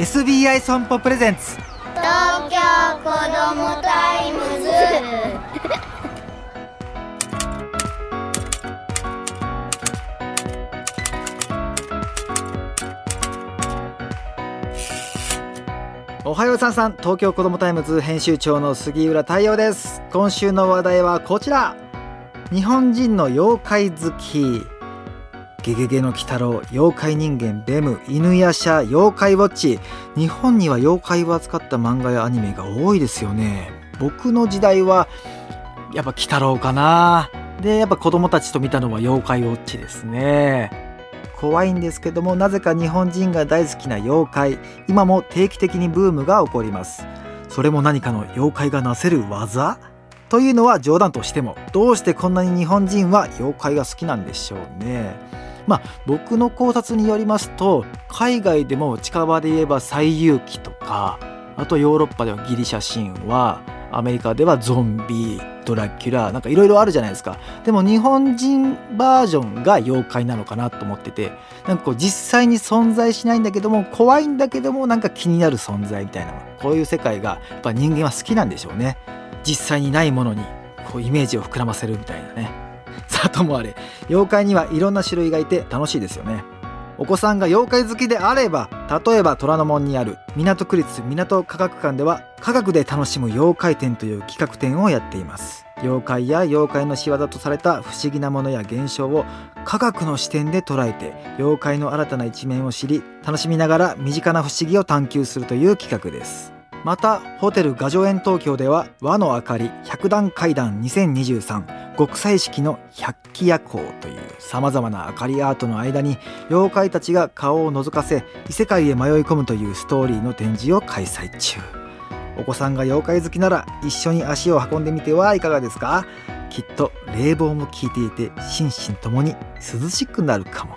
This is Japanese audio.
SBI 損保プレゼンツ。東京子どもタイムズ。おはようさんさん。東京子どもタイムズ編集長の杉浦太陽です。今週の話題はこちら。日本人の妖怪好きゲゲゲの鬼太郎妖怪人間ベム犬夜叉妖怪ウォッチ。日本には妖怪を扱った漫画やアニメが多いですよね。僕の時代はやっぱ鬼太郎かな。でやっぱ子供たちと見たのは妖怪ウォッチですね。怖いんですけどもなぜか日本人が大好きな妖怪。今も定期的にブームが起こります。それも何かの妖怪がなせる技？というのは冗談としてもどうしてこんなに日本人は妖怪が好きなんでしょうね。まあ僕の考察によりますと海外でも近場で言えば西遊記とかあとヨーロッパではギリシャ神話アメリカではゾンビドラキュラなんかいろいろあるじゃないですか。でも日本人バージョンが妖怪なのかなと思っててなんかこう実際に存在しないんだけども怖いんだけどもなんか気になる存在みたいなこういう世界がやっぱ人間は好きなんでしょうね。実際にないものにこうイメージを膨らませるみたいなね。さあともあれ妖怪にはいろんな種類がいて楽しいですよね。お子さんが妖怪好きであれば例えば虎ノ門にある港区立港科学館では科学で楽しむ妖怪展という企画展をやっています。妖怪や妖怪の仕業とされた不思議なものや現象を科学の視点で捉えて妖怪の新たな一面を知り楽しみながら身近な不思議を探求するという企画です。またホテル雅叙園東京では和の明かり百段階段2023極彩色の百鬼夜行というさまざまな明かりアートの間に妖怪たちが顔を覗かせ異世界へ迷い込むというストーリーの展示を開催中。お子さんが妖怪好きなら一緒に足を運んでみてはいかがですか？きっと冷房も効いていて心身ともに涼しくなるかも。